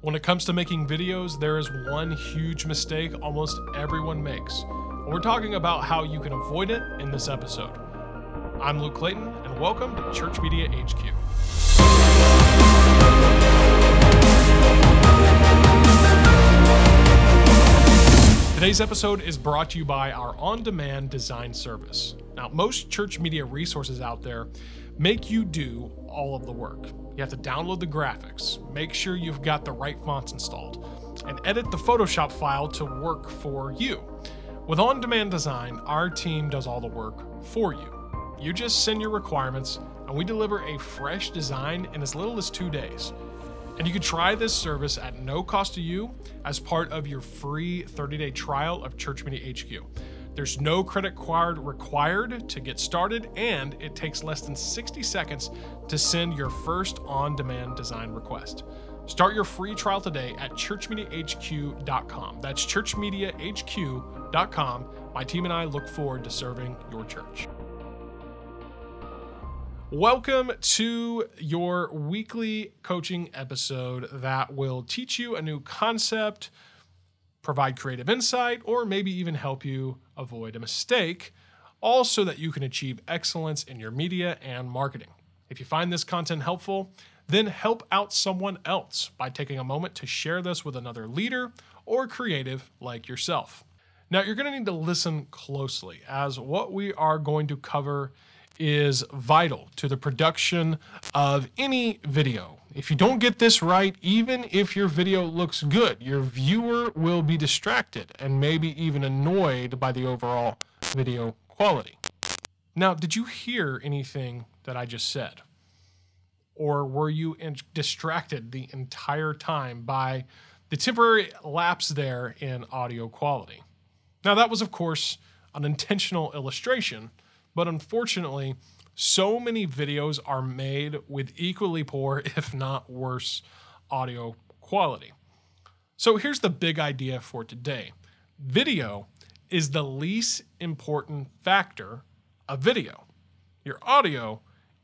When it comes to making videos, there is one huge mistake almost everyone makes. We're talking about how you can avoid it in this episode. I'm Luke Clayton, and welcome to Church Media HQ. Today's episode is brought to you by our on demand design service. Now, most church media resources out there make you do all of the work. You have to download the graphics, make sure you've got the right fonts installed, and edit the Photoshop file to work for you. With on demand design, our team does all the work for you. You just send your requirements, and we deliver a fresh design in as little as two days. And you can try this service at no cost to you as part of your free 30 day trial of Church Media HQ. There's no credit card required to get started, and it takes less than 60 seconds to send your first on demand design request. Start your free trial today at churchmediahq.com. That's churchmediahq.com. My team and I look forward to serving your church. Welcome to your weekly coaching episode that will teach you a new concept, provide creative insight, or maybe even help you avoid a mistake, all so that you can achieve excellence in your media and marketing. If you find this content helpful, then help out someone else by taking a moment to share this with another leader or creative like yourself. Now, you're going to need to listen closely as what we are going to cover is vital to the production of any video. If you don't get this right, even if your video looks good, your viewer will be distracted and maybe even annoyed by the overall video quality. Now, did you hear anything that I just said? Or were you in- distracted the entire time by the temporary lapse there in audio quality? Now, that was, of course, an intentional illustration, but unfortunately, so many videos are made with equally poor, if not worse, audio quality. So here's the big idea for today video is the least important factor of video. Your audio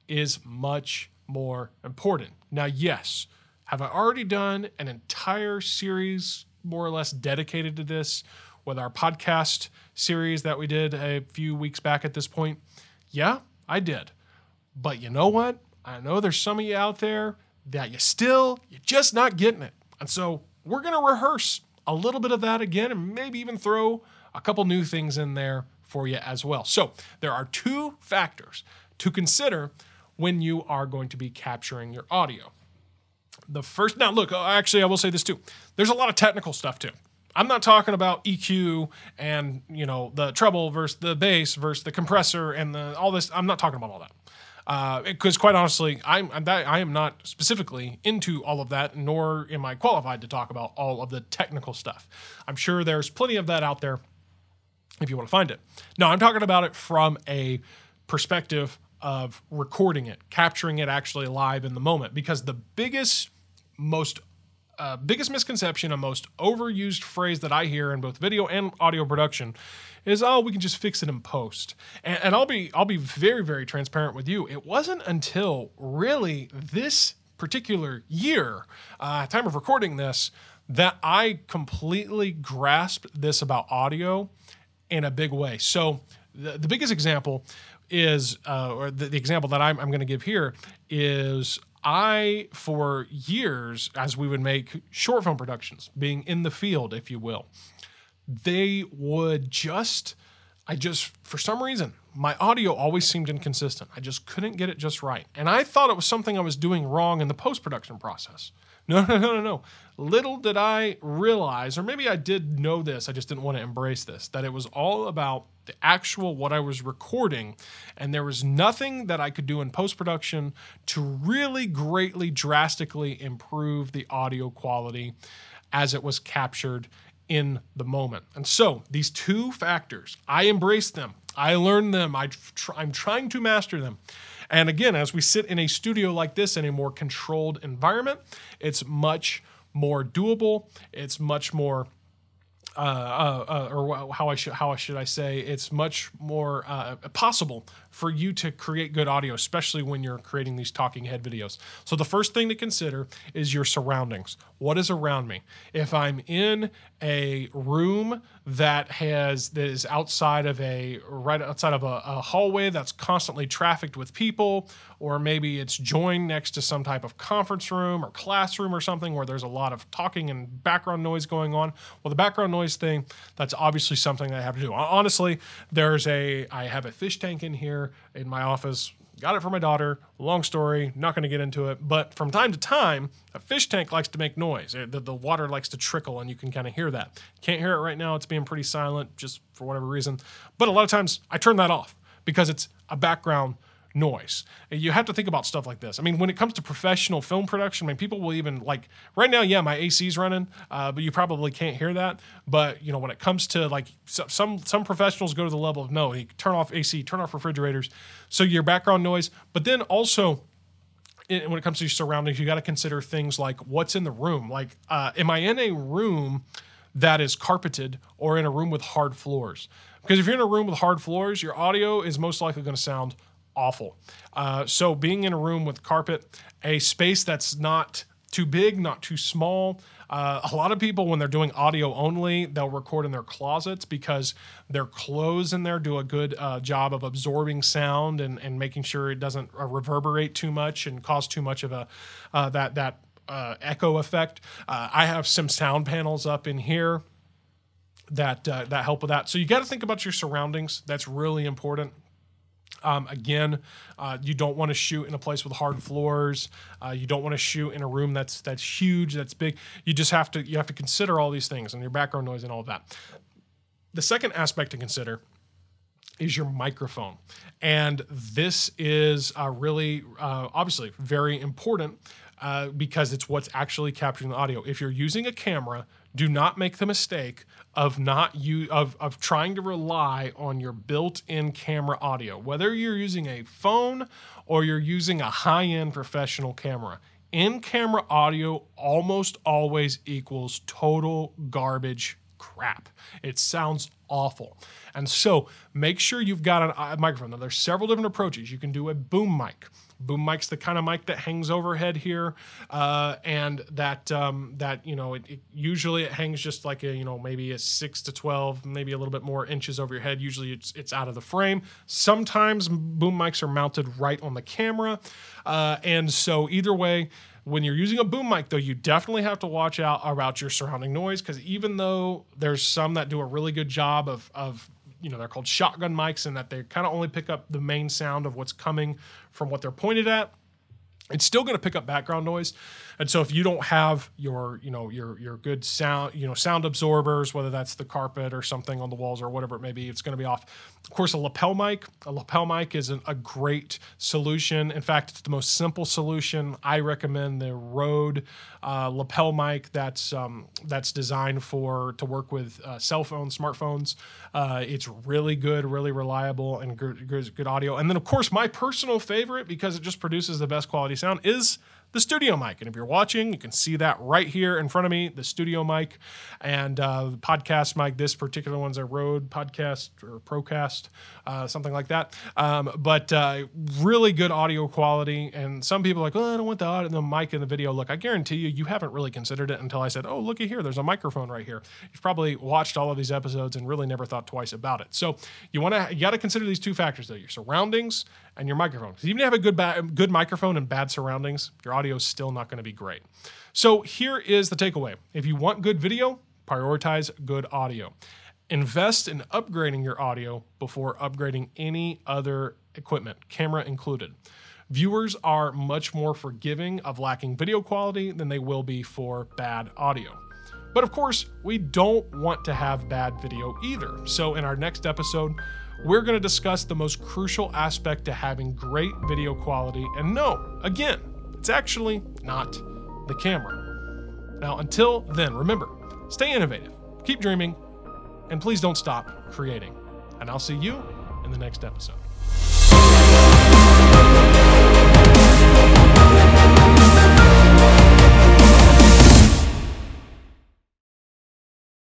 is much more important. Now, yes, have I already done an entire series more or less dedicated to this with our podcast series that we did a few weeks back at this point? Yeah, I did. But you know what? I know there's some of you out there that you still, you're just not getting it. And so we're going to rehearse a little bit of that again and maybe even throw a couple new things in there for you as well. So there are two factors to consider when you are going to be capturing your audio. The first, now look, uh, actually, I will say this too. There's a lot of technical stuff too. I'm not talking about EQ and you know the treble versus the bass versus the compressor and the all this. I'm not talking about all that because uh, quite honestly, I'm, I'm that, I am not specifically into all of that, nor am I qualified to talk about all of the technical stuff. I'm sure there's plenty of that out there if you want to find it. No, I'm talking about it from a perspective of recording it, capturing it actually live in the moment, because the biggest, most uh, biggest misconception, a most overused phrase that I hear in both video and audio production is, "Oh, we can just fix it in post." And, and I'll be I'll be very very transparent with you. It wasn't until really this particular year, uh, time of recording this, that I completely grasped this about audio in a big way. So the, the biggest example is, uh, or the, the example that I'm, I'm going to give here is I, for years, as we would make short film productions, being in the field, if you will, they would just, I just, for some reason, my audio always seemed inconsistent. I just couldn't get it just right. And I thought it was something I was doing wrong in the post production process. No, no, no, no, no. Little did I realize, or maybe I did know this, I just didn't want to embrace this, that it was all about the actual what I was recording. And there was nothing that I could do in post production to really greatly, drastically improve the audio quality as it was captured in the moment. And so these two factors, I embraced them. I learned them. I tr- I'm trying to master them. And again, as we sit in a studio like this in a more controlled environment, it's much more doable. It's much more uh, uh, uh, or how I should how should I say it's much more uh, possible for you to create good audio, especially when you're creating these talking head videos. So the first thing to consider is your surroundings. What is around me? If I'm in a room that has that is outside of a right outside of a, a hallway that's constantly trafficked with people, or maybe it's joined next to some type of conference room or classroom or something where there's a lot of talking and background noise going on. Well, the background noise thing, that's obviously something that I have to do. Honestly, there's a I have a fish tank in here in my office Got it for my daughter. Long story, not going to get into it. But from time to time, a fish tank likes to make noise. The, the water likes to trickle, and you can kind of hear that. Can't hear it right now. It's being pretty silent, just for whatever reason. But a lot of times, I turn that off because it's a background noise. You have to think about stuff like this. I mean, when it comes to professional film production, I mean, people will even like right now. Yeah, my AC's running, uh, but you probably can't hear that. But you know, when it comes to like some some professionals go to the level of no, turn off AC, turn off refrigerators, so your background noise. But then also. when it comes to your surroundings, you got to consider things like what's in the room. Like, uh, am I in a room that is carpeted or in a room with hard floors? Because if you're in a room with hard floors, your audio is most likely going to sound awful. Uh, so being in a room with carpet, a space that's not too big, not too small. Uh, a lot of people, when they're doing audio only, they'll record in their closets because their clothes in there do a good uh, job of absorbing sound and, and making sure it doesn't uh, reverberate too much and cause too much of a uh, that that uh, echo effect. I have some sound panels up in here that that help with that. So you got to think about your surroundings. That's really important. Um, again, uh, you don't want to shoot in a place with hard floors. Uh, you don't want to shoot in a room that's that's huge, that's big. You just have to you have to consider all these things and your background noise and all of that. The second aspect to consider is your microphone, and this is uh, really uh, obviously very important uh, because it's what's actually capturing the audio. If you're using a camera, do not make the mistake of not you of, of trying to rely on your built-in camera audio whether you're using a phone or you're using a high-end professional camera. In camera audio almost always equals total garbage crap. It sounds awful. And so make sure you've got a uh, microphone. Now there's several different approaches. You can do a boom mic boom mic's the kind of mic that hangs overhead here, uh, and that um, that you know it, it, usually it hangs just like a you know maybe a six to twelve, maybe a little bit more inches over your head. Usually it's it's out of the frame. Sometimes boom mics are mounted right on the camera, uh, and so either way. When you're using a boom mic, though, you definitely have to watch out about your surrounding noise because even though there's some that do a really good job of, of you know they're called shotgun mics and that they kind of only pick up the main sound of what's coming from what they're pointed at it's still going to pick up background noise. And so if you don't have your you know your your good sound you know sound absorbers whether that's the carpet or something on the walls or whatever it may be it's going to be off. Of course a lapel mic a lapel mic is an, a great solution. In fact it's the most simple solution i recommend the Rode uh, lapel mic that's um, that's designed for to work with uh, cell phones smartphones. Uh, it's really good really reliable and good, good, audio. And then of course my personal favorite because it just produces the best quality sound is the studio mic. And if you're watching, you can see that right here in front of me, the studio mic and uh, the podcast mic. This particular one's a Rode podcast or Procast, uh, something like that. Um, but uh, really good audio quality. And some people are like, oh, I don't want the, audio, the mic in the video. Look, I guarantee you, you haven't really considered it until I said, oh, looky here, there's a microphone right here. You've probably watched all of these episodes and really never thought twice about it. So you want to, you got to consider these two factors though, your surroundings and your microphone. Because even if you have a good, ba- good microphone and bad surroundings, your audio is still not going to be great. So here is the takeaway. If you want good video, prioritize good audio. Invest in upgrading your audio before upgrading any other equipment, camera included. Viewers are much more forgiving of lacking video quality than they will be for bad audio. But of course, we don't want to have bad video either. So, in our next episode, we're going to discuss the most crucial aspect to having great video quality. And no, again, it's actually not the camera. Now, until then, remember stay innovative, keep dreaming, and please don't stop creating. And I'll see you in the next episode.